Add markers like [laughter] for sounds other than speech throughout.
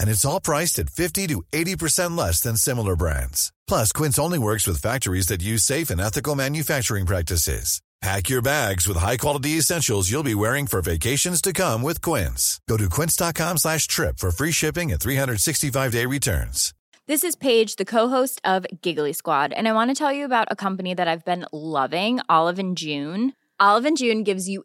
And it's all priced at 50 to 80% less than similar brands. Plus, Quince only works with factories that use safe and ethical manufacturing practices. Pack your bags with high-quality essentials you'll be wearing for vacations to come with Quince. Go to quince.com slash trip for free shipping and 365-day returns. This is Paige, the co-host of Giggly Squad, and I want to tell you about a company that I've been loving, Olive June. Olive and June gives you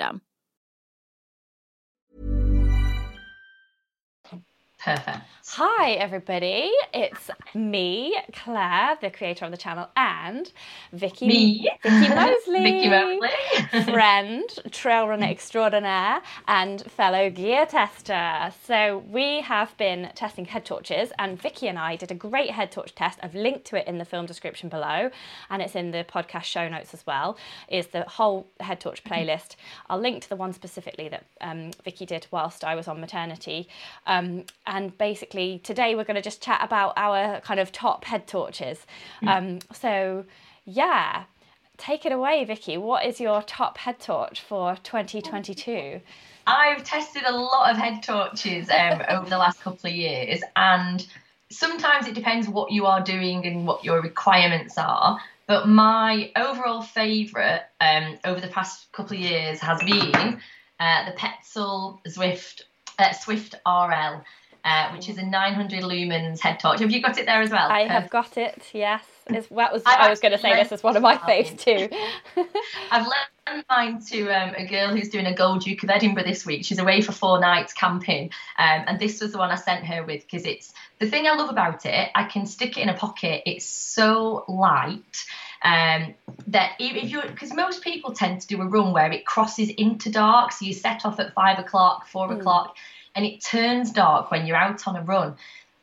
system. Perfect. Hi, everybody. It's me, Claire, the creator of the channel, and Vicky. Me. Vicky [laughs] Mosley. Vicky Mosley. [laughs] friend, trail runner extraordinaire, and fellow gear tester. So we have been testing head torches, and Vicky and I did a great head torch test. I've linked to it in the film description below, and it's in the podcast show notes as well. Is the whole head torch playlist. I'll link to the one specifically that um, Vicky did whilst I was on maternity, um, and basically today we're going to just chat about our kind of top head torches. Um, so yeah. Take it away, Vicky. What is your top head torch for 2022? I've tested a lot of head torches um, [laughs] over the last couple of years, and sometimes it depends what you are doing and what your requirements are. But my overall favourite um, over the past couple of years has been uh, the Petzl Zwift uh, Swift RL, uh, which is a 900 lumens head torch. Have you got it there as well? I have got it. Yes, that was. I've I was going to say this is one of my faves too. [laughs] I've lent mine to um, a girl who's doing a Gold Duke of Edinburgh this week. She's away for four nights camping, um, and this was the one I sent her with because it's the thing I love about it. I can stick it in a pocket. It's so light. Um, that if you because most people tend to do a run where it crosses into dark, so you set off at five o'clock, four o'clock, and it turns dark when you're out on a run.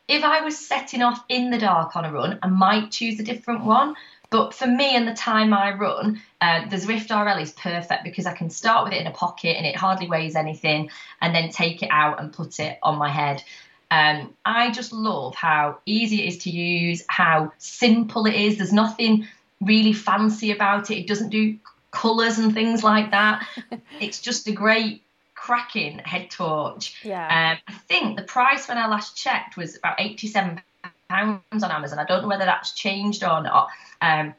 If I was setting off in the dark on a run, I might choose a different one. But for me and the time I run, uh, the Swift RL is perfect because I can start with it in a pocket and it hardly weighs anything, and then take it out and put it on my head. Um, I just love how easy it is to use, how simple it is. There's nothing really fancy about it. It doesn't do colours and things like that. [laughs] it's just a great cracking head torch. Yeah. Um, I think the price when I last checked was about eighty-seven pounds on Amazon. I don't know whether that's changed or not. Um,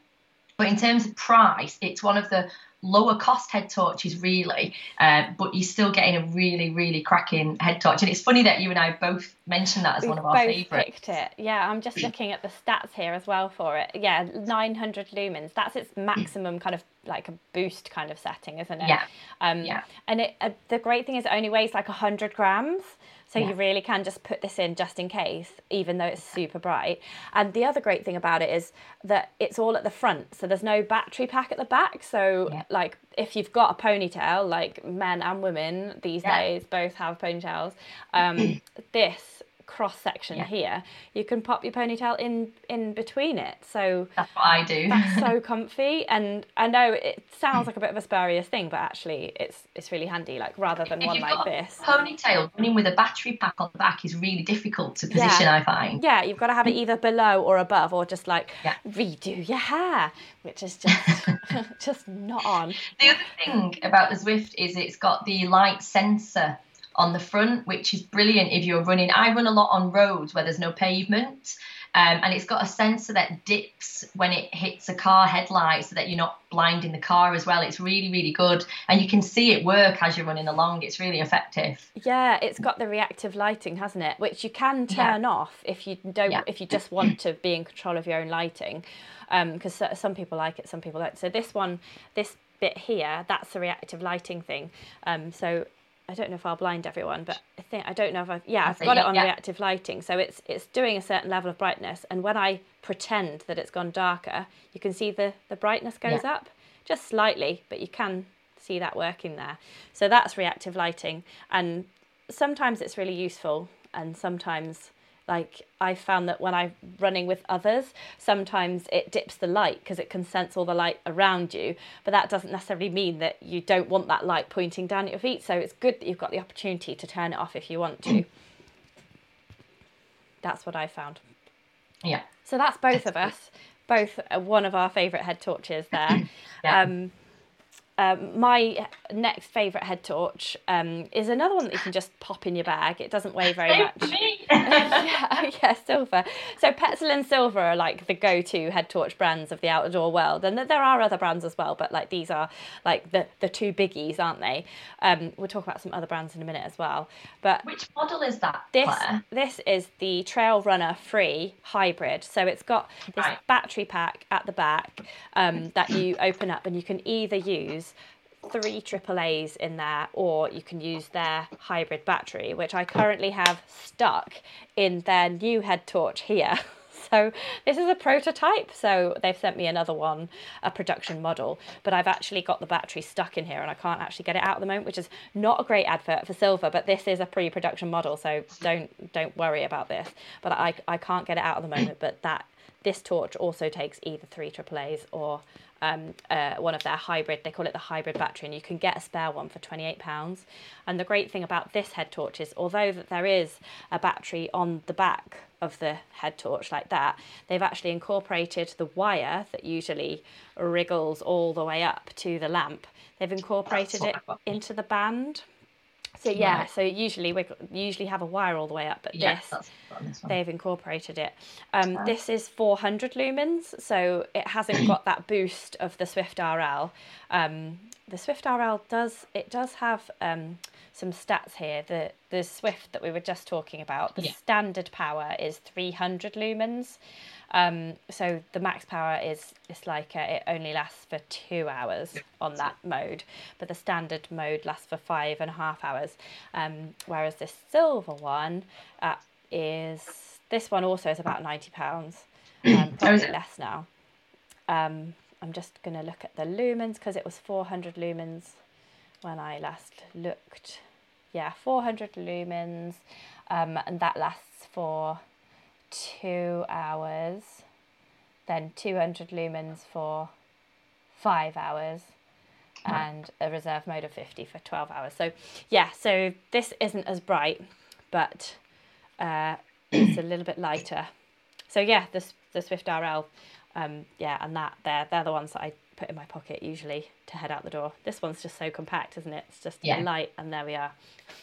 but in terms of price, it's one of the lower cost head torches, really. Uh, but you're still getting a really, really cracking head torch. And it's funny that you and I both mentioned that as one of our picked it. Yeah, I'm just looking at the stats here as well for it. Yeah, 900 lumens. That's its maximum kind of like a boost kind of setting, isn't it? Yeah. Um, Yeah. And it, uh, the great thing is it only weighs like 100 grams. So Yeah. you really can just put this in just in case, even though it's super bright. And the other great thing about it is that it's all at the front. So there's no battery pack at the back. So Yeah. like if you've got a ponytail, like men and women these Yeah. days both have ponytails, um, [clears throat] this cross section Yeah. here, you can pop your ponytail in in between it. So That's what I do. that's so [laughs] comfy, and I know it sounds like a bit of a spurious thing, but actually it's it's really handy. Like rather than if one like this. ponytail running with a battery pack on the back is really difficult to position, I find. Yeah, you've got to have it either below or above, or just like Yeah. redo your hair, which is just [laughs] just not on. The other thing about the Swift is it's got the light sensor on the front, which is brilliant if you're running. I run a lot on roads where there's no pavement. Um, and it's got a sensor that dips when it hits a car headlight so that you're not blinding the car as well. It's really, really good. And you can see it work as you're running along. It's really effective. Yeah, it's got the reactive lighting, hasn't it? Which you can turn off if you don't, Yeah. if you just want to be in control of your own lighting, because some people like it, some people don't. So this one, this bit here, that's the reactive lighting thing. Um, so I don't know if I'll blind everyone, but I think I don't know if I've yeah I've got it on yeah. reactive lighting, so it's it's doing a certain level of brightness, and when I pretend that it's gone darker, you can see the the brightness goes Yeah. up just slightly, but you can see that working there. So that's reactive lighting, and sometimes it's really useful, and sometimes like I found that when I'm running with others, sometimes it dips the light because it can sense all the light around you, but that doesn't necessarily mean that you don't want that light pointing down at your feet. So it's good that you've got the opportunity to turn it off if you want to. [clears throat] That's what I found. Yeah. So that's both of us, both uh, one of our favourite head torches [clears throat] there. Yeah. um, um, my next favourite head torch um, is another one that you can just pop in your bag. It doesn't weigh very much. [laughs] yeah, yeah, Silva. So Petzl and Silva are like the go-to head torch brands of the outdoor world, and there are other brands as well, but like these are like the the two biggies, aren't they? Um, we'll talk about some other brands in a minute as well. But Which model is that, this Claire? this is the Trail Runner Free Hybrid. So it's got this Right. battery pack at the back um, that you open up, and you can either use three AAA's in there, or you can use their hybrid battery, which I currently have stuck in their new head torch here. [laughs] So this is a prototype. So they've sent me another one, a production model, but I've actually got the battery stuck in here and I can't actually get it out at the moment, which is not a great advert for Silva, but this is a pre-production model, so don't don't worry about this. But I I can't get it out at the moment, but that this torch also takes either three AAA's or um, uh, one of their hybrid, they call it the hybrid battery, and you can get a spare one for £28. And the great thing about this head torch is, although that there is a battery on the back of the head torch like that, they've actually incorporated the wire that usually wriggles all the way up to the lamp. They've incorporated it into the band. So yeah, Right. so usually we usually have a wire all the way up, but Yeah, this this they've incorporated it. Um, this is 400 lumens, so it hasn't got that boost of the Swift RL. Um, the Swift RL does it does have um, some stats here. The the Swift that we were just talking about, the Yeah. standard power is 300 lumens. Um, so the max power is it's like uh, it only lasts for two hours on that mode, but the standard mode lasts for five and a half hours. Um, whereas this Silva one uh, is this one also is about ninety pounds, [clears throat] um, Oh, probably it? less now. Um, I'm just going to look at the lumens because it was 400 lumens when I last looked. Yeah, 400 lumens, um, and that lasts for two hours. Then 200 lumens for five hours, and a reserve mode of 50 for 12 hours. So, yeah, so this isn't as bright, but uh, [clears throat] it's a little bit lighter. So yeah, the the Swift RL, um, yeah, and that they're they're the ones that I put in my pocket usually to head out the door. This one's just so compact, isn't it? It's just Yeah. light, and there we are.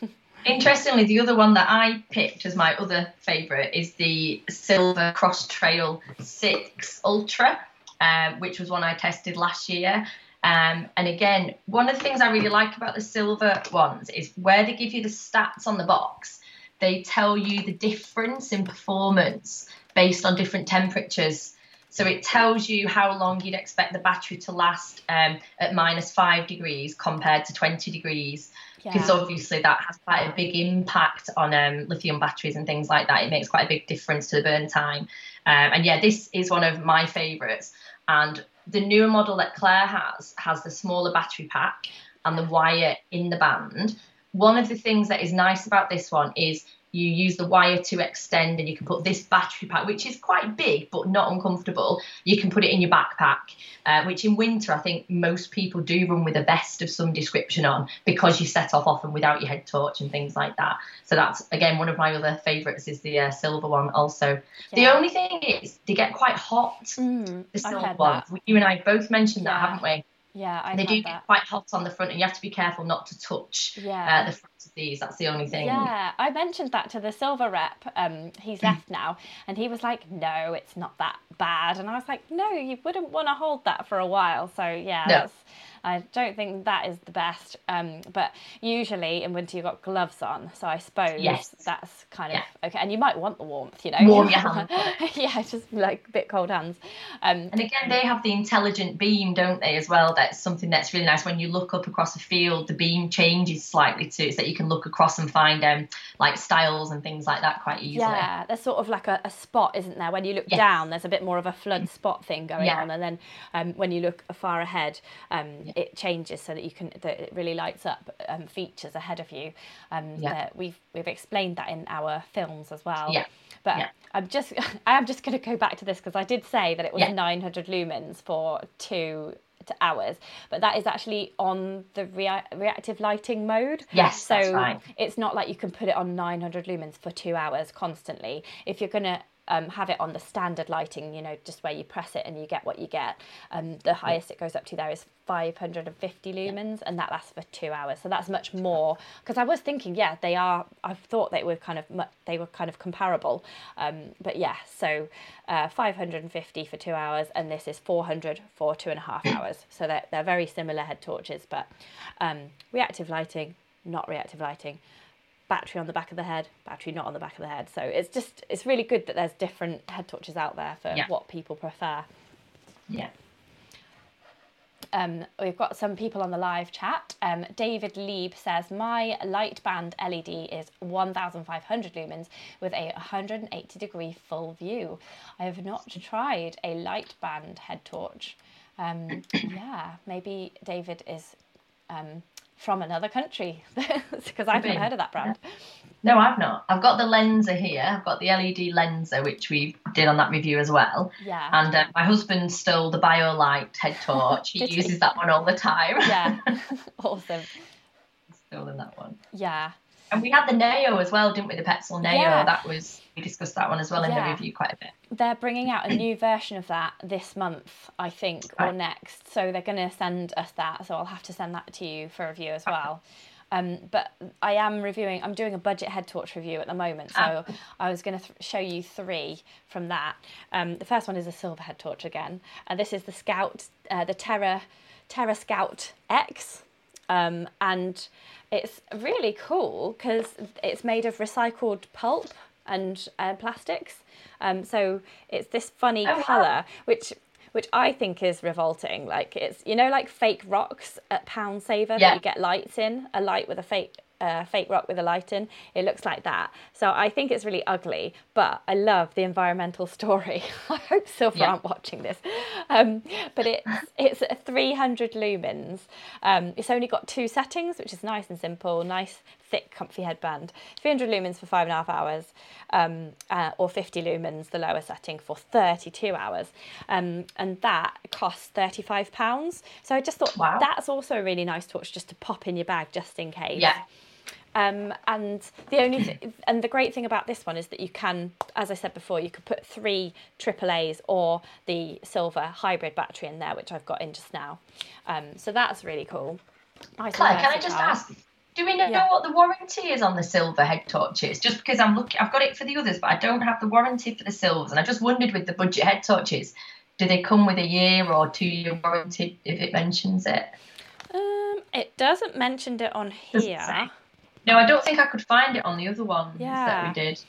[laughs] Interestingly, the other one that I picked as my other favourite is the Silva Cross Trail 6 Ultra, um, which was one I tested last year. Um, and again, one of the things I really like about the Silva ones is where they give you the stats on the box, they tell you the difference in performance based on different temperatures. So it tells you how long you'd expect the battery to last um, at minus five degrees compared to 20 degrees because Yeah. obviously that has quite a big impact on um, lithium batteries and things like that. It makes quite a big difference to the burn time. Um, and yeah, this is one of my favourites. And the newer model that Claire has has the smaller battery pack and the wire in the band. One of the things that is nice about this one is you use the wire to extend and you can put this battery pack which is quite big but not uncomfortable. You can put it in your backpack uh, which in winter i think most people do run with a vest of some description on because you set off often without your head torch and things like that. So that's again one of my other favorites is the uh, Silva one also. The only thing is they get quite hot Mm, the Silva ones that. you and i both mentioned that haven't we? Yeah, I they do had get quite hot on the front and you have to be careful not to touch Yeah. uh, the front these that's the only thing Yeah, I mentioned that to the Silva rep. Um, he's left now, and he was like, "No, it's not that bad." And I was like, "No, you wouldn't want to hold that for a while." So yeah, No. that's, I don't think that is the best. Um, but usually in winter you've got gloves on, so I suppose Yes. that's kind of Yeah. okay. And you might want the warmth, you know. Warm your [laughs] hands yeah, just like a bit cold hands. Um, And again, they have the intelligent beam, don't they, as well? That's something that's really nice. When you look up across a field, the beam changes slightly too, so that you can look across and find um, like styles and things like that quite easily. Yeah, there's sort of like a, a spot, isn't there? When you look Yes. down, there's a bit more of a flood spot thing going Yeah. on, and then um, when you look far ahead, um, it changes so that you can that it really lights up um, features ahead of you. Um, Yeah. that we've we've explained that in our films as well. Yeah. But Yeah. I'm just [laughs] I am just going to go back to this because I did say that it was Yeah. 900 lumens for two to hours, but that is actually on the rea- reactive lighting mode. Yes, so right. it's not like you can put it on 900 lumens for two hours constantly. If you're going to um, have it on the standard lighting, you know, just where you press it and you get what you get, um, the highest it goes up to there is 550 lumens, and that lasts for two hours. So that's much more. Because I was thinking, yeah, they are. I thought they were kind of they were kind of comparable, um, but yeah. So uh, 550 for two hours, and this is 400 for two and a half [coughs] hours. So they're they're very similar head torches, but um, reactive lighting, not reactive lighting battery on the back of the head, battery not on the back of the head. So it's just it's really good that there's different head torches out there for Yeah. what people prefer. Yeah. Um, we've got some people on the live chat. Um, David Lieb says my light band LED is 1,500 lumens with a 180 degree full view. I have not tried a light band head torch. Um, [coughs] yeah, maybe David is um, from another country [laughs] because I've never heard of that brand. No, I've not. I've got the lenser here. I've got the LED lenser, which we did on that review as well. Yeah. And uh, my husband stole the BioLite head [laughs] torch. he Did he? uses that one all the time. Yeah, [laughs] awesome. Stolen that one. Yeah, And we had the Neo as well, didn't we? The Petzl Neo. Yeah. That was we discussed that one as well in Yeah. the review quite a bit. they're bringing out a new version of that this month, I think, or next. So they're going to send us that. So I'll have to send that to you for review as well. Um, but I am reviewing. I'm doing a budget head torch review at the moment, so I was going to th- show you three from that. Um, the first one is a Silva head torch again, and this is the Scout, uh, the Terra, Terra Scout X, um, and it's really cool because it's made of recycled pulp and uh, plastics. Um, so it's this funny Oh, wow. colour, which which I think is revolting. Like it's you know like fake rocks at Pound Saver Yeah. that you get lights in, a light with a fake uh, fake rock with a light in. It looks like that. So I think it's really ugly, but I love the environmental [laughs] story. [laughs] I hope Silva Yeah. aren't watching this. Um, but it's [laughs] it's 300 lumens. Um, it's only got two settings, which is nice and simple. Nice thick, comfy headband. 300 lumens for five and a half hours, um, uh, or 50 lumens, the lower setting, for 32 hours. Um, and that costs 35 pounds. So I just thought Wow. that's also a really nice torch just to pop in your bag just in case. Yeah. Um, and the only th- [clears throat] and the great thing about this one is that you can, as I said before, you could put three AAA's or the Silva hybrid battery in there, which I've got in just now. Um, so that's really cool. Nice Claire, can I just versatile. ask? Do we know Yeah. what the warranty is on the Silva head torches? Just because I'm looking, I've got it for the others, but I don't have the warranty for the Silvas. And I just wondered with the budget head torches, do they come with a year or two year warranty if it mentions it? Um, it doesn't mention it on here. No, I don't think I could find it on the other ones that we did.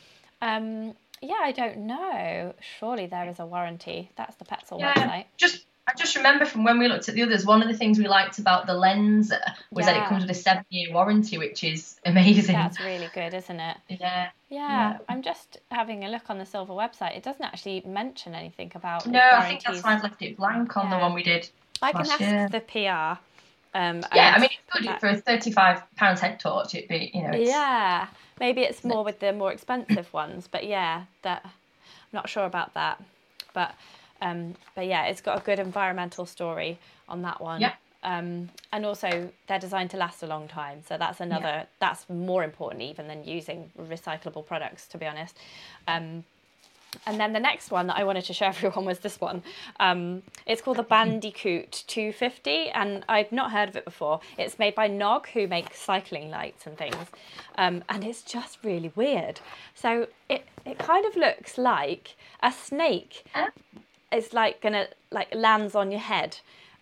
Um, yeah, I don't know. Surely there is a warranty. That's the Petzl Yeah, website. just I just remember from when we looked at the others, one of the things we liked about the lenser was that it comes with a seven year warranty, which is amazing. That's really good, isn't it? [laughs] yeah. Yeah, Yeah. I'm just having a look on the Silva website. It doesn't actually mention anything about No, I think that's why I've left it blank on the one we did. I can ask year. the PR Um, Yeah, I mean, it's good that- for a thirty-five pounds head torch. It'd be, you know, it's, yeah, maybe it's more with the more expensive ones, but yeah, that I'm not sure about that. But um, but yeah, it's got a good environmental story on that one. Yeah. Um, and also they're designed to last a long time, so that's another that's more important even than using recyclable products, to be honest. Um, and then the next one that I wanted to show [laughs] everyone was this one. Um, it's called the Bandicoot 250, and I've not heard of it before. It's made by Knog, who makes cycling lights and things, um, and it's just really weird. So it it kind of looks like a snake. It's like gonna like lands on your head.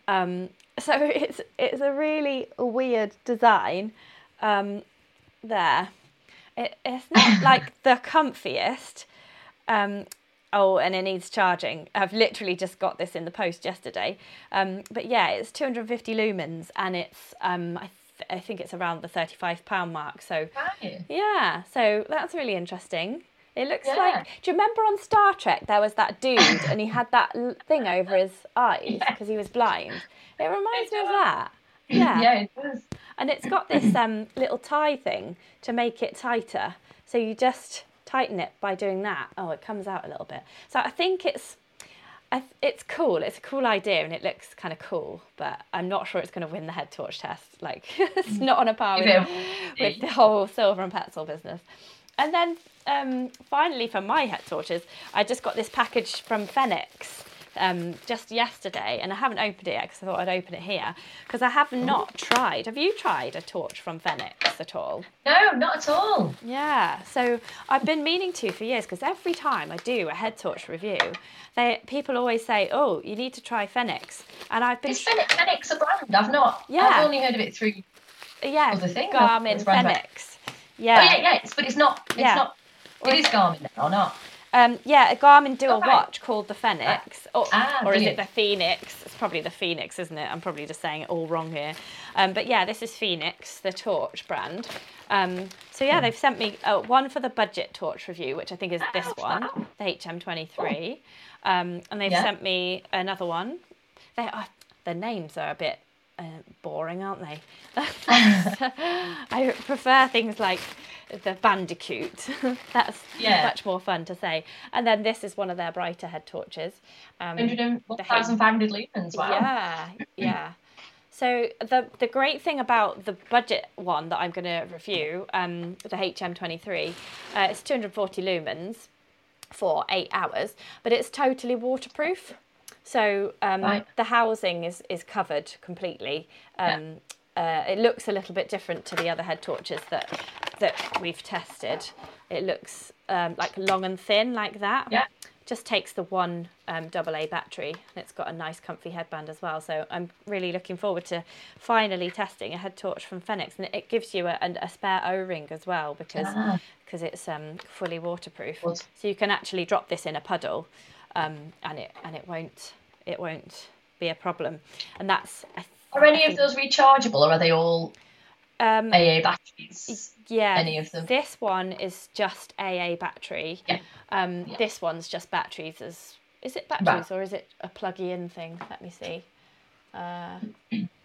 Um, [laughs] so it's it's a really weird design. Um, there, it, it's not [laughs] like the comfiest. Um, oh, and it needs charging. I've literally just got this in the post yesterday. Um, but yeah, it's 250 lumens and it's, um, I, I think it's around the £35 mark. So Right. yeah, so that's really interesting. It looks Yeah. like. Do you remember on Star Trek there was that dude and he [coughs] had that thing over his eyes because he was blind? It reminds me of that. Yeah. yeah, it does. And it's got this um, little tie thing to make it tighter. So you just tighten it by doing that. Oh, it comes out a little bit. So I think it's it's cool. It's a cool idea and it looks kind of cool, but I'm not sure it's going to win the head torch test. Like [laughs] it's not on a par with, Give it a with the whole Silva and Petzl business. And then um, finally for my head torches, I just got this package from Fenix um, just yesterday, and I haven't opened it yet because I thought I'd open it here because I have not tried. Have you tried a torch from Fenix at all? No, not at all. Yeah, so I've been meaning to for years because every time I do a head torch review, they people always say, "Oh, you need to try Fenix," and I've been Is Fenix, Fenix a brand? I've not. Yeah. I've only heard of it through. yeah other thing, Garmin. Fenix. Yeah, Oh yeah, yeah. It's, but it's not. It's Yeah. not. It is Garmin then, or not? Um, yeah, a Garmin dual right. watch called the Phoenix, or, Ah, or is it the Phoenix? It's probably the Phoenix, isn't it? I'm probably just saying it all wrong here. Um, but yeah, this is Fenix, the torch brand. Um, so Hmm. yeah, they've sent me uh, one for the budget torch review, which I think is this one, the HM23, um, and they've Yeah. sent me another one. They are, the names are a bit uh, boring, aren't they? [laughs] [laughs] I prefer things like the Bandicoot. [laughs] That's Yeah. much more fun to say. And then this is one of their brighter head torches. Um, 100 the H- 1,500 lumens. Wow. Yeah, yeah. So the the great thing about the budget one that I'm going to review, um, the HM23, uh, it's 240 lumens for eight hours, but it's totally waterproof. So um, Right. the housing is is covered completely. Um, uh, it looks a little bit different to the other head torches that that we've tested. It looks um, like long and thin like that Yeah. just takes the one um, AA battery and it's got a nice comfy headband as well. So I'm really looking forward to finally testing a head torch from Fenix and it gives you a, a spare O-ring as well because Ah. because it's um, fully waterproof. So you can actually drop this in a puddle um, and it and it won't it won't be a problem. And that's th- Are any of those rechargeable, or are they all um, AA batteries? yeah, any of them? This one is just AA battery. Yeah. Um, Yeah. This one's just batteries. As is it batteries or is it a plug-in thing? Let me see. Uh, [clears throat]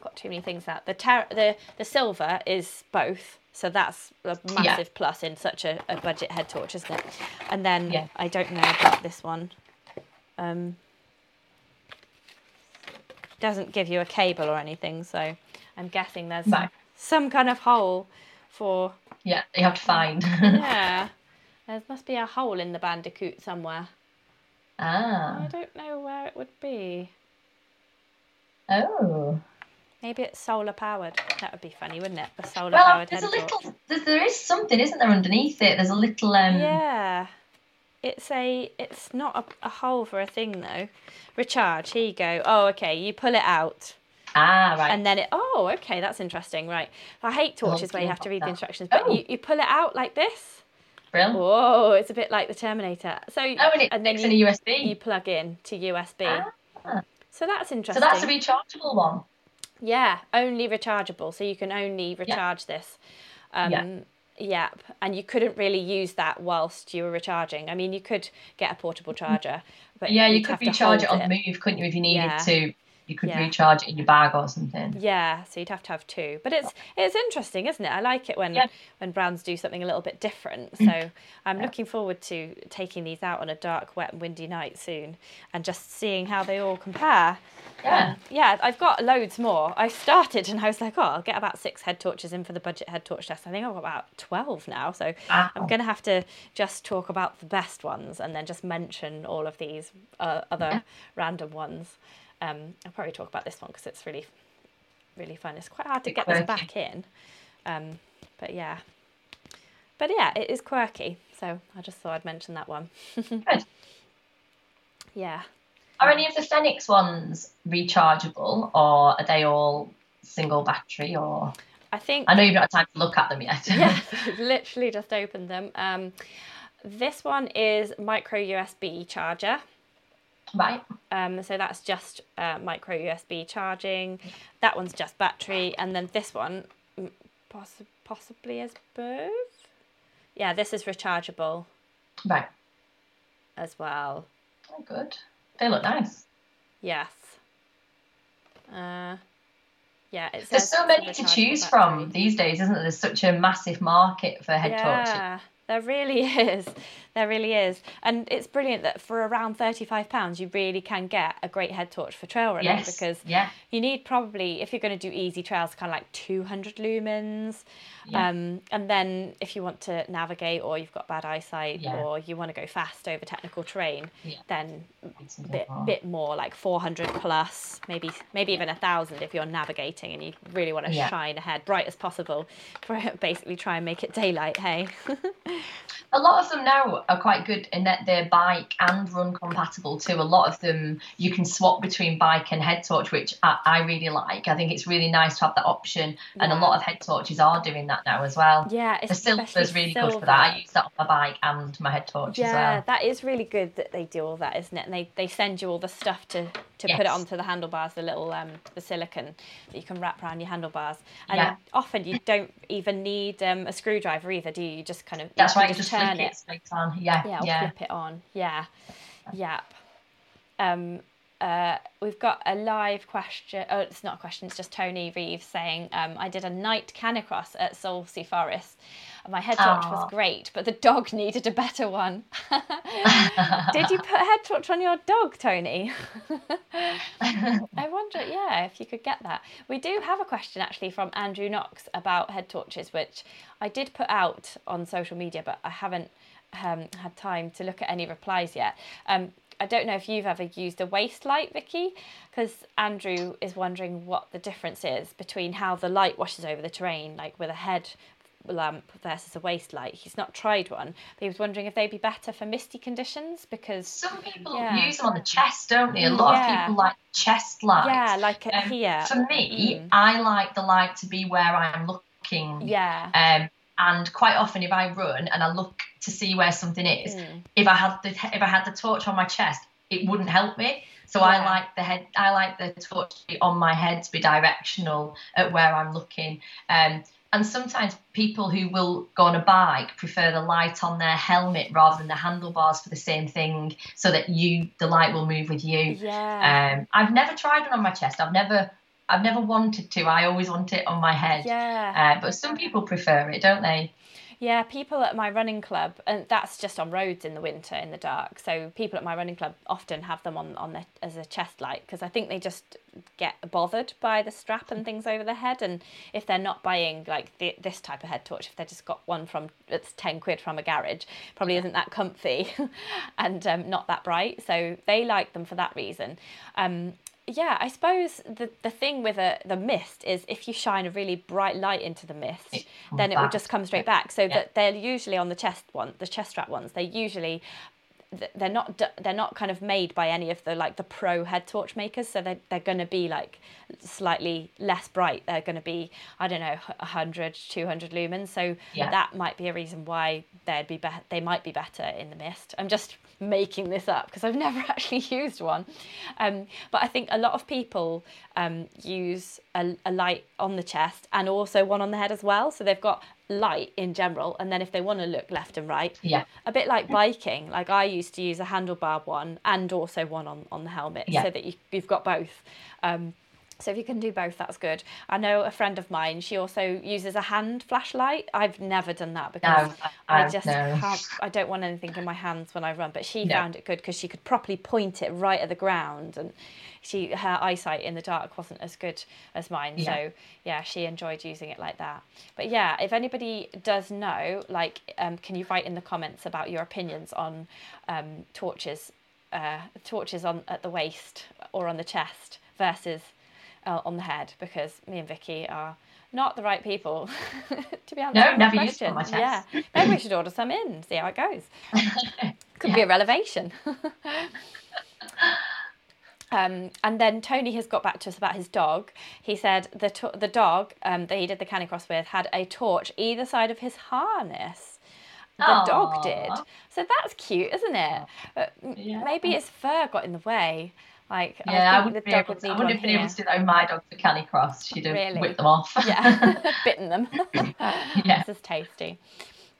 got too many things out. The tar- the the Silva is both, so that's a massive plus in such a, a budget head torch, isn't it? And then Yeah. I don't know about this one. Um, doesn't give you a cable or anything, so I'm guessing there's Right. some kind of hole for Yeah, you have to find. [laughs] yeah. There must be a hole in the bandicoot somewhere. Ah. I don't know where it would be. Oh. Maybe it's solar powered. That would be funny, wouldn't it? A solar Well, powered there's a little. There's, there is something, isn't there, underneath it? There's a little. um Yeah. It's a. It's not a, a hole for a thing though. Recharge. Here you go. Oh, okay. You pull it out, Ah, right. and then it. Oh, okay. That's interesting. Right. I hate torches where you have to read the instructions, but Oh. you, you pull it out like this. Brill. Whoa! It's a bit like the Terminator. So. Oh, and it and then you in a USB. you plug in to USB. Ah. So that's interesting. so that's a rechargeable one. Yeah, only rechargeable. So you can only recharge this. Um, Yeah. Yep. And you couldn't really use that whilst you were recharging. I mean, you could get a portable charger, but. Yeah, you could recharge it on the move, couldn't you, if you needed Yeah. to You could Yeah. recharge it in your bag or something. Yeah, so you'd have to have two. But it's it's interesting, isn't it? I like it when Yeah. when brands do something a little bit different. So I'm looking forward to taking these out on a dark, wet, and windy night soon, and just seeing how they all compare. Yeah. Um, yeah, I've got loads more. I started and I was like, oh, I'll get about six head torches in for the budget head torch test. I think I've got about 12 now. So I'm going to have to just talk about the best ones and then just mention all of these uh, other random ones. Um, I'll probably talk about this one because it's really, really fun. It's quite hard to get this back in. Um, but yeah. But yeah, it is quirky. So I just thought I'd mention that one. [laughs] Good. Yeah. Are any of the Fenix ones rechargeable, or are they all single battery? Or I think I know you've not had time to look at them yet. [laughs] yeah, [laughs] literally just opened them. Um, this one is micro USB charger. Right. Um, so that's just uh, micro USB charging. That one's just battery, and then this one possi- possibly is both. Yeah, this is rechargeable Right. as well. Oh, good. They look nice. Yes. Uh, yeah, There's so many to choose battery. from these days, isn't there? There's such a massive market for head torches. Yeah, there really [laughs] is. There really is. And it's brilliant that for around £35, you really can get a great head torch for trail running Yes, because yeah. you need probably, if you're going to do easy trails, kind of like 200 lumens. Yeah. Um, and then if you want to navigate or you've got bad eyesight Yeah. or you want to go fast over technical terrain, then a bit, more. bit more like 400 plus, maybe maybe even a thousand if you're navigating and you really want to shine ahead, bright as possible, for [laughs] basically try and make it daylight. Hey. [laughs] A lot of them now are quite good in that they're bike and run compatible too. A lot of them you can swap between bike and head torch, which I, I really like. I think it's really nice to have that option, and a lot of head torches are doing that now as well. Yeah, the Silva's really good for that. I use that on my bike and my head torch as well. Yeah, that is really good that they do all that, isn't it? And they, they send you all the stuff to, to put it onto the handlebars, the little um the silicon that you can wrap around your handlebars. And Yeah. often you don't even need um, a screwdriver either, do you? You just kind of That's right. You just turn it straight on. Yeah, Yeah, yeah. flip it on. Yeah. Yep. Um, uh, we've got a live question. Oh, it's not a question. It's just Tony Reeves saying, um, "I did a night canicross at Salcey Forest. My head torch Aw. was great, but the dog [laughs] needed a better one." [laughs] did you put a head torch on your dog, Tony? [laughs] I wonder, yeah, if you could get that. We do have a question actually from Andrew Knox about head torches, which I did put out on social media, but I haven't um, had time to look at any replies yet. Um, I don't know if you've ever used a waist light, Vicky, because Andrew is wondering what the difference is between how the light washes over the terrain, like with a head lamp versus a waist light. He's not tried one, but he was wondering if they'd be better for misty conditions because Some people Yeah. use them on the chest, don't they? A lot Yeah. of people like chest lights. yeah, like Um, here. For me, Mm. I like the light to be where I'm looking. Yeah. Um, and quite often, if I run and I look to see where something is, Mm. if I had the if I had the torch on my chest, it wouldn't help me. So I like the head. I like the torch on my head to be directional at where I'm looking. Um, and sometimes people who will go on a bike prefer the light on their helmet rather than the handlebars for the same thing, so that you the light will move with you. Yeah. Um, I've never tried one on my chest. I've never, I've never wanted to. I always want it on my head. Yeah. Uh, but some people prefer it, don't they? Yeah, people at my running club, and that's just on roads in the winter in the dark. So people at my running club often have them on on their, as a chest light because I think they just get bothered by the strap and things over their head. And if they're not buying like the, this type of head torch, if they just got one from it's ten quid from a garage, probably isn't that comfy [laughs] and um, not that bright. So they like them for that reason. Um, yeah, I suppose the the thing with a, the mist is if you shine a really bright light into the mist, It then it will just come straight back. So Yeah. that they're usually on the chest one, the chest strap ones. They usually they're not they're not kind of made by any of the like the pro head torch makers so they're, they're going to be like slightly less bright they're going to be i don't know 100 200 lumens so Yeah. that might be a reason why they'd be, be- they might be better in the mist i'm just making this up because i've [laughs] never actually used one um, but i think a lot of people um, use a, a light on the chest and also one on the head as well so they've got light in general, and then if they want to look left and right, Yeah. a bit like biking. Like I used to use a handlebar one and also one on on the helmet, Yeah. so that you, you've got both. Um, so if you can do both, that's good. I know a friend of mine. She also uses a hand flashlight. I've never done that because I no, just no. can't. I don't want anything in my hands when I run. But she No. found it good because she could properly point it right at the ground, and she her eyesight in the dark wasn't as good as mine. Yeah. So yeah, she enjoyed using it like that. But yeah, if anybody does know, like, um, can you write in the comments about your opinions on um, torches, uh, torches on at the waist or on the chest versus uh, on the head? Because me and Vicky are not the right people [laughs] to be answering that never used question. them on my Yeah, maybe we should order some in, see how it goes. [laughs] Could be a revelation. [laughs] Um, and then Tony has got back to us about his dog. He said the to- the dog um, that he did the canicross with had a torch either side of his harness. The dog did. So that's cute, isn't it? Yeah. maybe his fur got in the way. Like Yeah, I, I wouldn't be able would to, I wouldn't have been able to with my dog for Canicross. She'd have Really? whipped them off. Yeah, [laughs] bitten them. [laughs] [laughs] Yeah. This is tasty.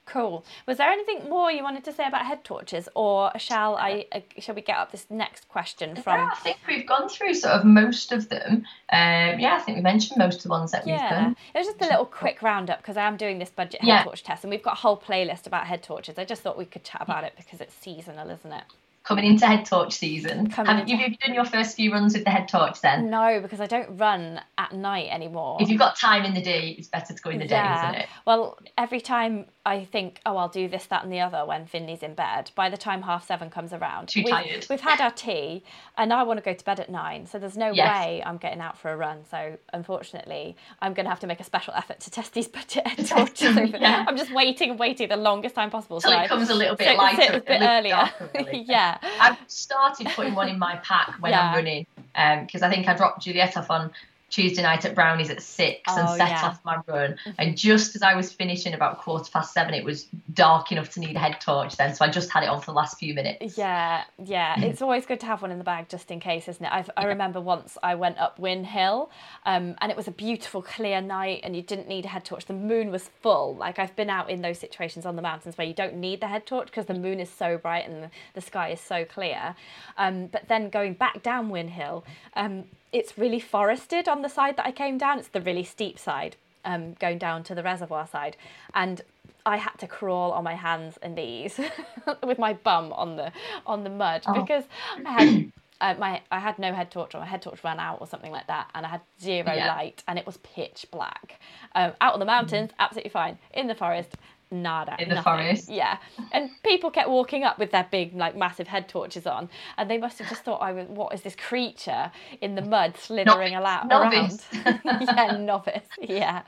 Cool. Was there anything more you wanted to say about head torches, or shall I? Uh, shall we get up this next question from? Yeah, I think we've gone through sort of most of them. Um, yeah, I think we mentioned most of the ones that we've Yeah, done. it was just a little quick roundup because I am doing this budget head Yeah. torch test, and we've got a whole playlist about head torches. I just thought we could chat about it because it's seasonal, isn't it? Coming into head torch season. Coming Have into- you, have you done your first few runs with the head torch then? No, because I don't run at night anymore. If you've got time in the day, it's better to go in the day, isn't it? Well, every time I think, oh, I'll do this, that, and the other when Finley's in bed, by the time half seven comes around, Too we've, tired. we've had our tea, and I want to go to bed at nine. So there's no Yes. way I'm getting out for a run. So unfortunately, I'm going to have to make a special effort to test these budget head torches. Yeah. I'm just waiting and waiting the longest time possible. So it I- comes a little bit so- lighter, a bit earlier. [laughs] yeah. I've started putting one in my pack when Yeah. I'm running um, because I think I dropped Juliet off on Tuesday night at Brownies at six and Oh, set yeah. off my run. And just as I was finishing, about quarter past seven, it was dark enough to need a head torch then. So I just had it on for the last few minutes. Yeah, yeah. It's always good to have one in the bag just in case, isn't it? I've, I remember once I went up Win Hill um, and it was a beautiful, clear night and you didn't need a head torch. The moon was full. Like I've been out in those situations on the mountains where you don't need the head torch because the moon is so bright and the, the sky is so clear. Um, but then going back down Win Hill, um, it's really forested on the side that I came down. It's the really steep side, um, going down to the reservoir side. And I had to crawl on my hands and knees [laughs] with my bum on the on the mud because I had [clears throat] uh, my I had no head torch or my head torch ran out or something like that, and I had zero Yeah. light and it was pitch black. Um, out on the mountains, absolutely fine. In the forest, nada. In the nothing. forest. yeah. And people kept walking up with their big, like, massive head torches on, and they must have just thought I was, what is this creature in the mud slithering Novice. ala- Novice. around? [laughs] [laughs] yeah, novice. Yeah.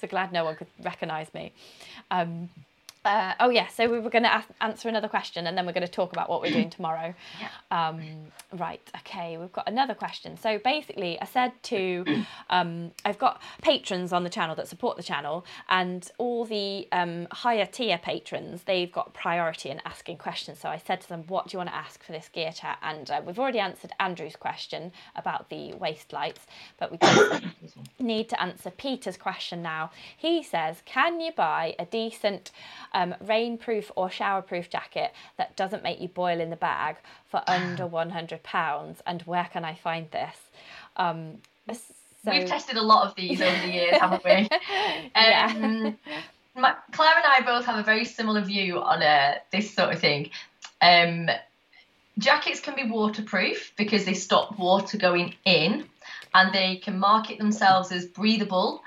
So glad no one could recognise me. Um, uh, oh yeah, so we were going to answer another question, and then we're going to talk about what we're doing tomorrow. Um, right. Okay. We've got another question. So basically, I said to, um, I've got patrons on the channel that support the channel, and all the um, higher tier patrons, they've got priority in asking questions. So I said to them, "What do you want to ask for this gear chat?" And uh, we've already answered Andrew's question about the waist lights, but we [coughs] need to answer Pieter's question now. He says, Can you buy a decent um, rainproof or showerproof jacket that doesn't make you boil in the bag for [sighs] under £100? And where can I find this? Um, so, We've tested a lot of these over the years, haven't we? [laughs] Yeah. Um, my, Claire and I both have a very similar view on uh, this sort of thing. Um, jackets can be waterproof because they stop water going in and they can market themselves as breathable,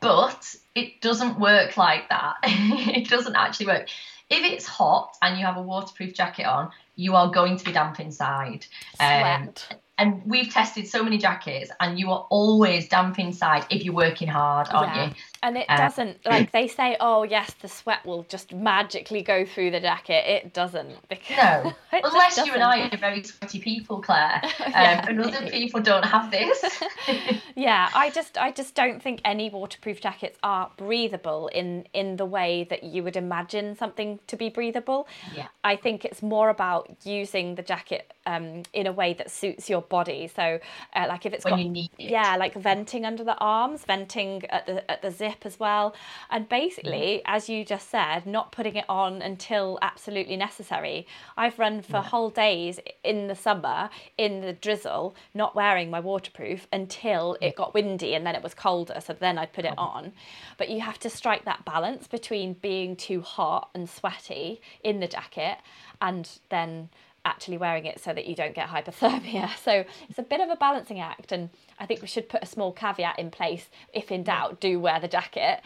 but it doesn't work like that. [laughs] it doesn't actually work. If it's hot and you have a waterproof jacket on, you are going to be damp inside. Um, and we've tested so many jackets, and you are always damp inside if you're working hard, aren't Yeah. you? And it Uh, doesn't, like [clears throat] they say, oh, yes, the sweat will just magically go through the jacket. It doesn't. [laughs] Because No, it unless you and I are very sweaty people, Claire, [laughs] um, Yeah. and other people don't have this. [laughs] Yeah, I just I just don't think any waterproof jackets are breathable in in the way that you would imagine something to be breathable. Yeah. I think it's more about using the jacket um, in a way that suits your body. So, uh, like if it's When got you need it. yeah, like venting under the arms, venting at the at the zip as well, and basically, mm. as you just said, not putting it on until absolutely necessary. I've run for whole days in the summer in the drizzle, not wearing my waterproof until it got windy and then it was colder. So then I'd put it on. But you have to strike that balance between being too hot and sweaty in the jacket and then actually wearing it so that you don't get hypothermia. [laughs] So it's a bit of a balancing act, and I think we should put a small caveat in place. If in doubt, do wear the jacket.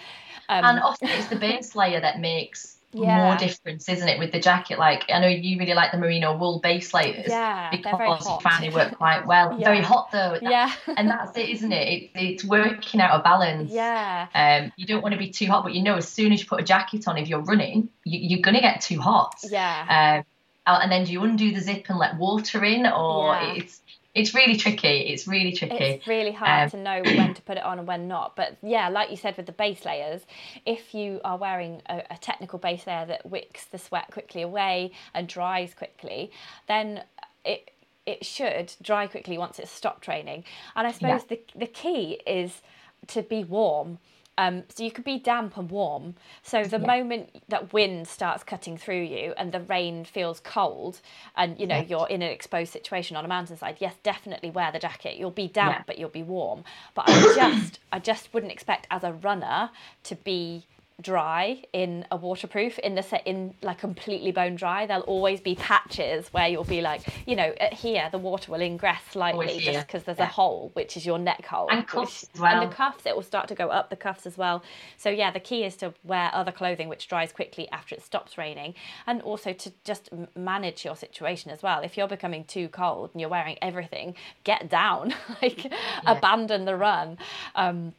Um, And often it's the base layer that makes [laughs] Yeah. more difference, isn't it, with the jacket? Like I know you really like the merino wool base layers Yeah, because you find work [laughs] quite well. Yeah. Very hot though. that- Yeah. and that's it, isn't it? it? It's working out a balance. yeah, Um, you don't want to be too hot, but you know as soon as you put a jacket on, if you're running, you, you're gonna get too hot. yeah, Um, uh, and then do you undo the zip and let water in, or Yeah. it's it's really tricky. It's really tricky. it's really hard Um, to know when to put it on and when not. But yeah, like you said with the base layers, if you are wearing a, a technical base layer that wicks the sweat quickly away and dries quickly, then it it should dry quickly once it's stopped raining. And I suppose the the key is to be warm. Um, so you could be damp and warm. So the moment that wind starts cutting through you and the rain feels cold, and you know you're in an exposed situation on a mountainside, yes, definitely wear the jacket. You'll be damp, Yeah. but you'll be warm. But I just, I just wouldn't expect as a runner to be dry in a waterproof in the set in like completely bone dry. There'll always be patches where you'll be like you know here the water will ingress slightly just because there's yeah. a hole which is your neck hole And which- cuffs as and the cuffs it will start to go up the cuffs as well. So yeah the key is to wear other clothing which dries quickly after it stops raining and also to just manage your situation as well. If you're becoming too cold and you're wearing everything get down. [laughs] Like abandon the run. Um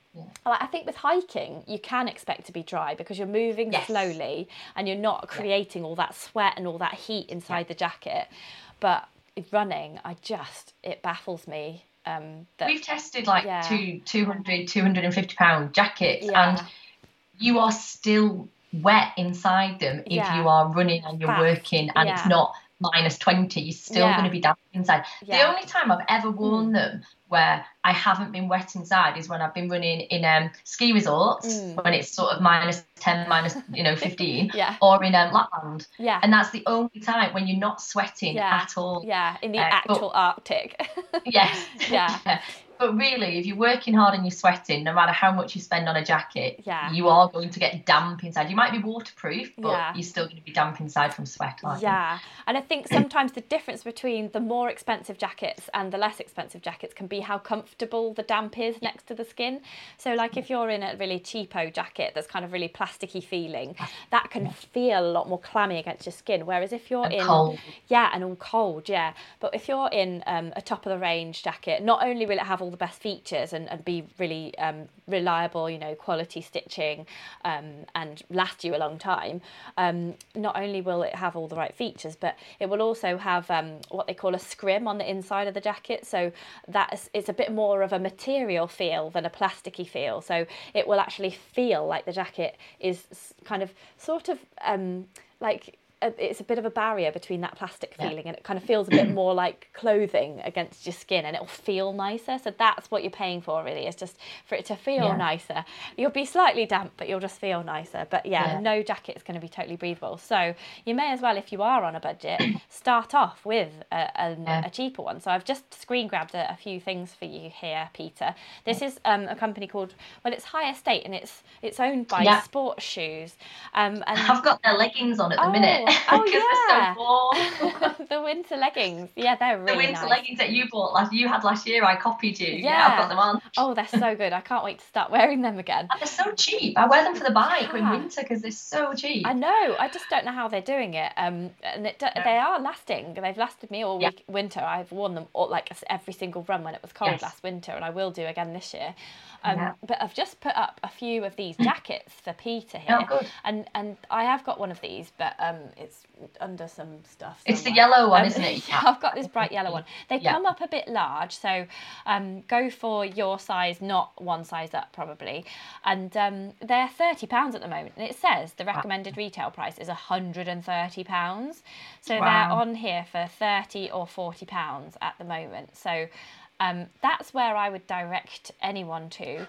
like, I think with hiking, you can expect to be dry because you're moving Yes. slowly and you're not creating all that sweat and all that heat inside the jacket. But running, I just, it baffles me. Um, that, We've tested like Yeah. two, 200, 250 pound jackets, Yeah. and you are still wet inside them if Yeah. you are running and you're Fast, working and it's not minus 20. You're still Yeah. going to be damp inside. The only time I've ever worn them where I haven't been wet inside is when I've been running in um, ski resorts when it's sort of minus 10, minus you know [laughs] 15, Yeah. or in um, Lapland. Yeah. And that's the only time when you're not sweating yeah, at all. Yeah, in the Uh, but- actual Arctic. [laughs] Yes. Yeah. [laughs] But really, if you're working hard and you're sweating, no matter how much you spend on a jacket, Yeah. you are going to get damp inside. You might be waterproof, but Yeah. you're still going to be damp inside from sweat, aren't you? Yeah, and I think [clears throat] sometimes the difference between the more expensive jackets and the less expensive jackets can be how comfortable the damp is next to the skin. So, like if you're in a really cheapo jacket that's kind of really plasticky feeling, that can feel a lot more clammy against your skin. Whereas if you're And in cold. yeah, and all cold, yeah. But if you're in um, a top of the range jacket, not only will it have all the best features and, and be really um, reliable, you know, quality stitching um, and last you a long time, um, not only will it have all the right features, but it will also have um, what they call a scrim on the inside of the jacket. So that is it's a bit more of a material feel than a plasticky feel. So it will actually feel like the jacket is kind of sort of um, like a, it's a bit of a barrier between that plastic feeling and it kind of feels a bit more like clothing against your skin and it'll feel nicer so that's what you're paying for really is just for it to feel Yeah. nicer you'll be slightly damp but you'll just feel nicer but yeah, Yeah. no jacket is going to be totally breathable so you may as well if you are on a budget [clears throat] start off with a, a, Yeah. a cheaper one so i've just screen grabbed a, few things for you here Pieter this is um, a company called well it's Higher State and it's it's owned by Yeah. sports shoes um, and I've got their leggings on at the Oh, minute. [laughs] [laughs] oh, yeah. so [laughs] warm. the winter leggings. Yeah, they're really the winter nice. leggings that you bought last, you had last year, I copied you. Yeah, I've got them on. Oh, they're so good. I can't wait to start wearing them again. And they're so cheap. I wear them for the bike in winter because they're so cheap. I know. I just don't know how they're doing it. Um, and it, they are lasting. They've lasted me all Yeah. week winter. I've worn them all, like every single run when it was cold Yes. last winter, and I will do again this year. Um, Yeah. But I've just put up a few of these jackets for Pieter here, Oh, and and I have got one of these, but um, it's under some stuff. It's the yellow one, Um, isn't it? yeah, [laughs] I've got this bright yellow one. They Yeah. come up a bit large, so um, go for your size, not one size up, probably. And um, they're thirty pounds at the moment, and it says the recommended retail price is hundred and thirty pounds. So they're on here for thirty or forty pounds at the moment. So um, that's where I would direct anyone to.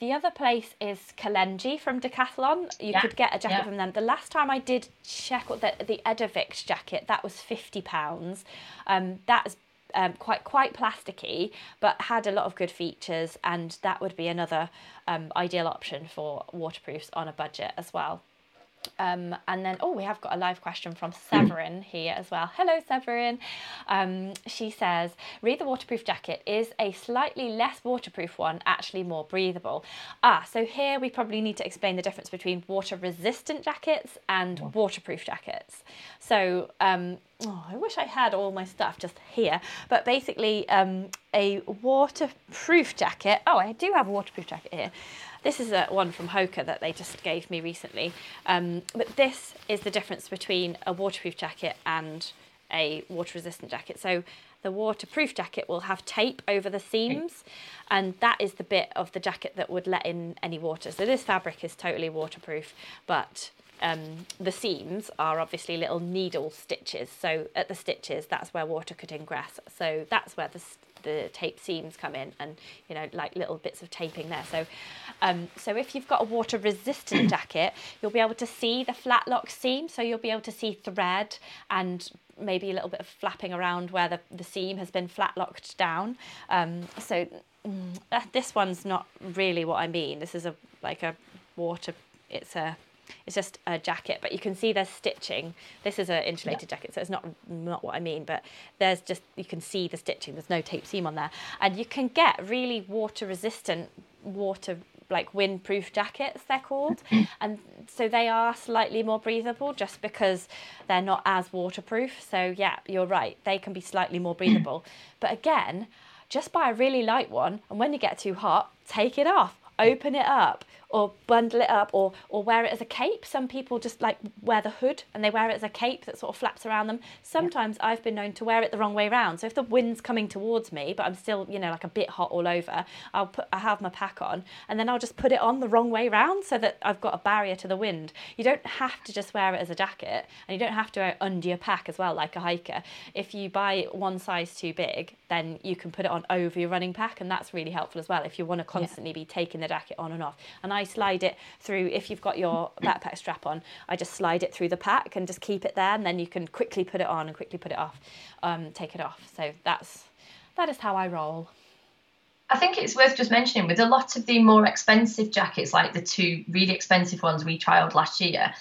The other place is Kalenji from Decathlon. You Yeah, could get a jacket yeah. from them. The last time I did check the the Evadict jacket, that was fifty pounds. Um, that's um, quite quite plasticky, but had a lot of good features, and that would be another um, ideal option for waterproofs on a budget as well. Um, and then, oh, we have got a live question from Severin [clears throat] here as well. Hello, Severin. Um, she says, read the waterproof jacket. Is a slightly less waterproof one actually more breathable? Ah, so here we probably need to explain the difference between water resistant jackets and waterproof jackets. So, um, oh, I wish I had all my stuff just here, but basically, um, a waterproof jacket. Oh, I do have a waterproof jacket here. This is a one from Hoka that they just gave me recently. Um, but this is the difference between a waterproof jacket and a water resistant jacket. So the waterproof jacket will have tape over the seams, and that is the bit of the jacket that would let in any water. So this fabric is totally waterproof, but um, the seams are obviously little needle stitches. So at the stitches, that's where water could ingress. So that's where the, the tape seams come in, and you know, like little bits of taping there. So, um, so if you've got a water resistant [coughs] jacket, you'll be able to see the flat lock seam. So you'll be able to see thread and maybe a little bit of flapping around where the, the seam has been flat locked down. Um, so mm, uh, this one's not really what I mean. This is a like a water. It's a it's just a jacket, but you can see there's stitching. This is an insulated jacket, so it's not not what I mean, but there's just you can see the stitching. There's no tape seam on there, and you can get really water resistant water like windproof jackets they're called. [clears throat] And so they are slightly more breathable just because they're not as waterproof. So yeah you're right they can be slightly more [clears throat] breathable. But again just buy a really light one and when you get too hot take it off open it up or bundle it up or or wear it as a cape. Some people just like wear the hood and they wear it as a cape that sort of flaps around them. Sometimes i've been known to wear it the wrong way round so if the wind's coming towards me but i'm still you know like a bit hot all over i'll put i have my pack on and then i'll just put it on the wrong way round so that i've got a barrier to the wind. You don't have to just wear it as a jacket and you don't have to wear it under your pack as well like a hiker. If you buy one size too big then you can put it on over your running pack and that's really helpful as well if you want to constantly be taking the jacket on and off. And i slide it through if you've got your [clears throat] backpack strap on i just slide it through the pack and just keep it there and then you can quickly put it on and quickly put it off um, take it off. So that's that is how i roll. I think it's worth just mentioning with a lot of the more expensive jackets, like the two really expensive ones we trialed last year,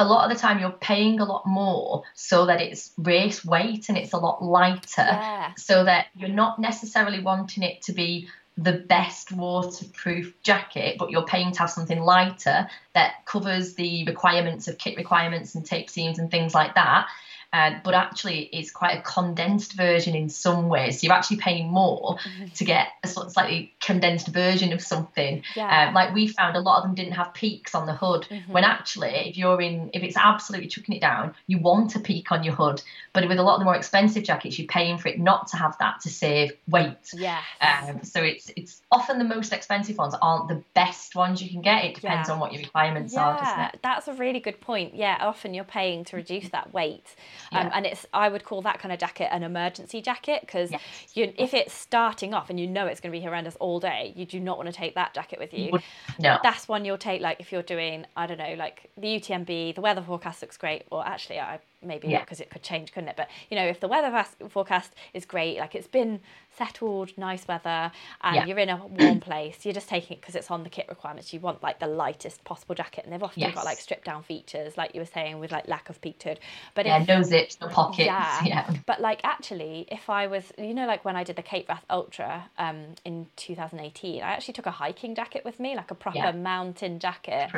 a lot of the time you're paying a lot more so that it's race weight and it's a lot lighter, Yeah. so that you're not necessarily wanting it to be the best waterproof jacket, but you're paying to have something lighter that covers the requirements of kit requirements and tape seams and things like that. Uh, but actually, it's quite a condensed version in some ways. So you're actually paying more to get a sort of slightly condensed version of something. Yeah. Um, like we found, a lot of them didn't have peaks on the hood. When actually, if you're in, if it's absolutely chucking it down, you want a peak on your hood. But with a lot of the more expensive jackets, you're paying for it not to have that to save weight. Yes. Um, so it's it's often the most expensive ones aren't the best ones you can get. It depends Yeah. on what your requirements are, doesn't Yeah, it? that's a really good point. Yeah, often you're paying to reduce that weight, um, Yeah. and it's I would call that kind of jacket an emergency jacket because Yes. you if it's starting off and you know it's going to be horrendous all day, you do not want to take that jacket with you. No. That's one you'll take like if you're doing I don't know like the UTMB, the weather forecast looks great. Well, actually, I maybe not Yeah. because it could change, couldn't it? But you know, if the weather forecast is great, like it's been settled, nice weather, and Yeah. you're in a warm place, you're just taking it because it's on the kit requirements. You want like the lightest possible jacket, and they've often got like stripped down features, like you were saying, with like lack of peaked hood. But Yeah, if, no zips, no pockets. yeah. Yeah. But like actually, if I was, you know, like when I did the Cape Wrath Ultra um, in 2018, I actually took a hiking jacket with me, like a proper mountain jacket.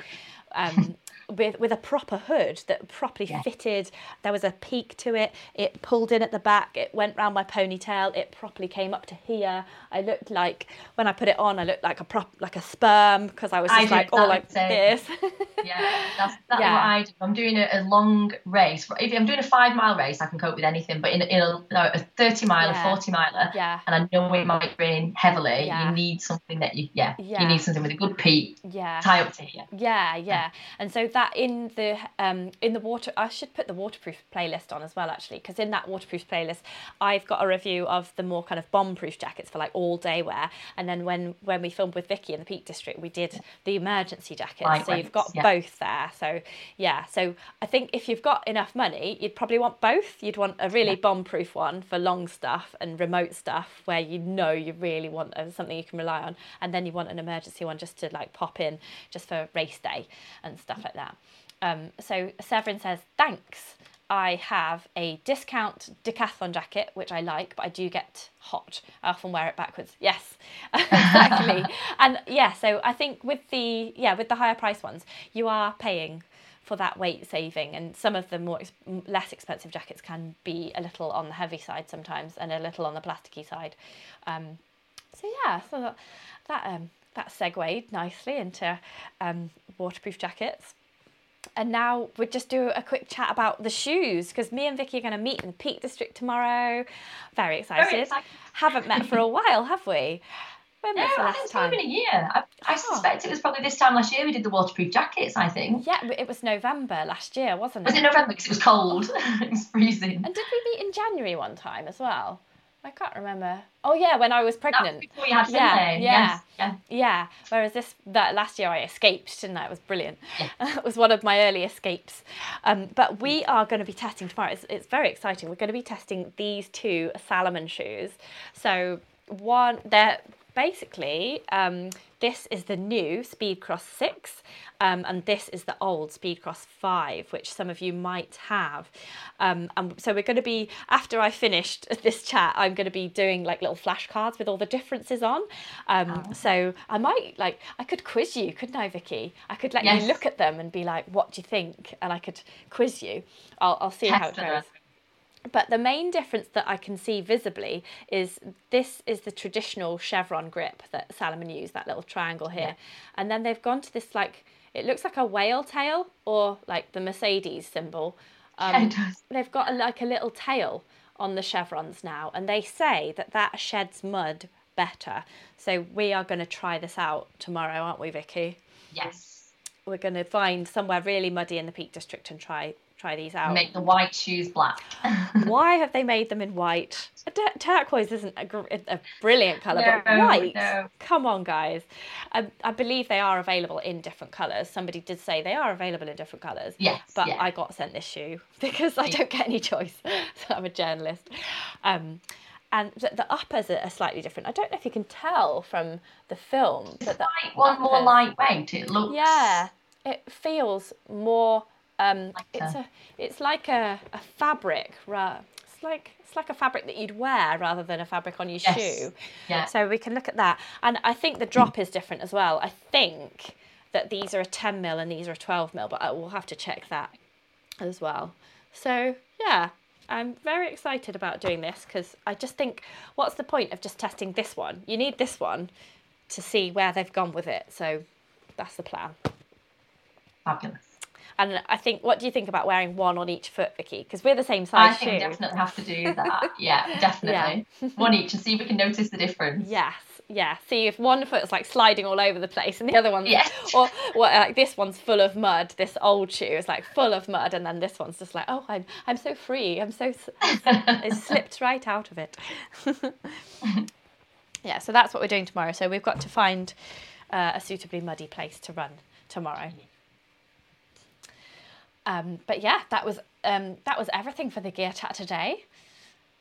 Um, with with a proper hood that properly Yeah. fitted. There was a peak to it. It pulled in at the back. It went round my ponytail. It properly came up to here. I looked like when I put it on, I looked like a prop like a sperm because I was just did like all like same. this. [laughs] Yeah, that's exactly Yeah. what I do. I'm doing a, a long race. If I'm doing a five mile race, I can cope with anything. But in, in a, no, a thirty mile, Yeah. 40 miler, Yeah. and I know it might rain heavily, Yeah. you need something that you, yeah, Yeah. you need something with a good peak, yeah. tie up to here. Yeah, yeah. And so that in the um in the water I should put the waterproof playlist on as well actually because in that waterproof playlist I've got a review of the more kind of bomb proof jackets for like all day wear. And then when when we filmed with Vicky in the Peak District we did the emergency jackets. So you've got yeah. both there. So yeah. So I think if you've got enough money you'd probably want both. You'd want a really bomb proof one for long stuff and remote stuff where you know you really want uh, something you can rely on. And then you want an emergency one just to like pop in just for race day and stuff like that um, so Severin says thanks I have a discount decathlon jacket, which I like, but I do get hot. I often wear it backwards. Yes, [laughs] exactly. [laughs] and yeah, so I think with the yeah with the higher price ones, you are paying for that weight saving, and some of the more less expensive jackets can be a little on the heavy side sometimes, and a little on the plasticky side. Um, so yeah, so that that, um, that segued nicely into um, waterproof jackets. And now we'll just do a quick chat about the shoes because me and Vicky are going to meet in the Peak District tomorrow. Very excited. excited. Haven't met for a while, have we? When No, was the last it's time? been a year. I, I Oh. suspect it was probably this time last year we did the waterproof jackets, I think. Yeah, it was November last year, wasn't it? Was it? it November because it was cold? [laughs] it was freezing. And did we meet in January one time as well? I can't remember. Oh yeah, when I was pregnant. before you had Yeah, yeah. Yes, yeah. Yeah. Whereas this that last year I escaped, didn't I? It was brilliant. [laughs] it was one of my early escapes. Um, but we are going to be testing tomorrow. It's, it's very exciting. We're going to be testing these two Salomon shoes. So one, they're basically um, this is the new Speedcross six, um, and this is the old Speedcross five, which some of you might have. Um, and so we're going to be after I finished [laughs] this chat, I'm going to be doing like little flashcards with all the differences on. Um, So I might like I could quiz you, couldn't I, Vicky? I could let Yes. you look at them and be like, "What do you think?" And I could quiz you. I'll, I'll see how it Test them. But the main difference that I can see visibly is this is the traditional chevron grip that Salomon use, that little triangle here. And then they've gone to this like, it looks like a whale tail or like the Mercedes symbol. Um, Yeah. They've got a, like a little tail on the chevrons now. And they say that that sheds mud better. So we are going to try this out tomorrow, aren't we, Vicky? Yes. We're going to find somewhere really muddy in the Peak District and try try these out. Make the white shoes black. [laughs] Why have they made them in white? Tur- turquoise isn't a, gr- a brilliant colour, but white. no. Come on, guys. I, I believe they are available in different colours. Somebody did say they are available in different colours. Yes, But yeah. I got sent this shoe [laughs] because I don't get any choice. [laughs] so I'm a journalist. Um, and the, the uppers are, slightly different. I don't know if you can tell from the film, but the Like one more lightweight. It looks. yeah, it feels more. Um, Like it's a- a, it's like a, a fabric. Ra- it's like it's like a fabric that you'd wear rather than a fabric on your Yes. shoe. Yeah. So we can look at that, and I think the drop is different as well. I think that these are a 10 mil and these are a 12 mil, but I will have to check that as well. So yeah, I'm very excited about doing this because I just think, what's the point of just testing this one? You need this one to see where they've gone with it. So that's the plan. Fabulous. And I think, what do you think about wearing one on each foot, Vicky? Because we're the same size I think shoe. definitely have to do [laughs] that. Yeah, definitely. One each and see if we can notice the difference. Yes, yeah. See if one foot's like sliding all over the place, and the other one's Yes. [laughs] or what like this one's full of mud. This old shoe is like full of mud, and then this one's just like, oh, I'm I'm so free. I'm so [laughs] it slipped right out of it. yeah, so that's what we're doing tomorrow. So we've got to find uh, a suitably muddy place to run tomorrow. Um, but yeah, that was um, that was everything for the gear chat today.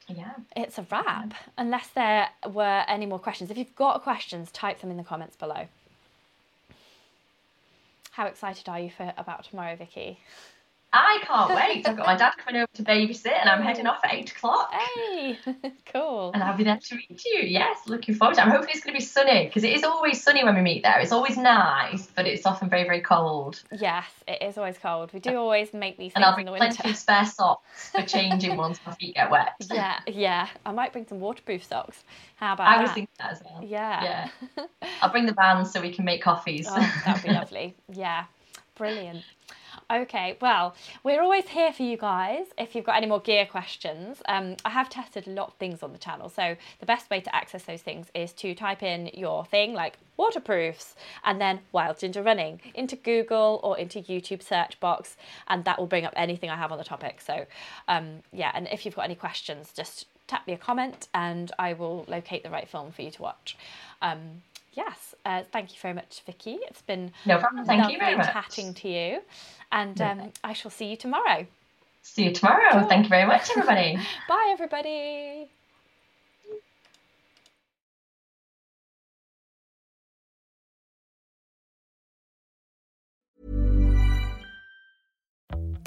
Yeah. It's a wrap, unless there were any more questions. If you've got questions, type them in the comments below. How excited are you for about tomorrow, Vicky? I can't wait. I've got my [laughs] dad coming over to babysit and I'm heading off at eight o'clock. Hey, [laughs] cool. And I'll be there to meet you. Yes, looking forward to it. I'm hoping it's going to be sunny because it is always sunny when we meet there. It's always nice, but it's often very, very cold. Yes, it is always cold. We do always make these And things I'll in bring the plenty winter. of spare socks for changing once [laughs] my feet get wet. Yeah, yeah. I might bring some waterproof socks. How about I that? was thinking that as well. Yeah. Yeah. I'll bring the bands so we can make coffees. Oh, that would be lovely. Yeah, brilliant. Okay, well, we're always here for you guys if you've got any more gear questions. Um, I have tested a lot of things on the channel, so the best way to access those things is to type in your thing like waterproofs and then Wild Ginger Running into Google or into YouTube search box, and that will bring up anything I have on the topic. So, um, yeah, and if you've got any questions, just tap me a comment and I will locate the right film for you to watch. Um, yes, uh, thank you very much, Vicky. It's been No problem. Thank you lovely very much. chatting to you, and um, I shall see you tomorrow. See you tomorrow. Thank you very much, [laughs] everybody. Bye, everybody.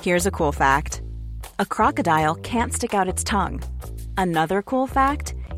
Here's a cool fact a crocodile can't stick out its tongue. Another cool fact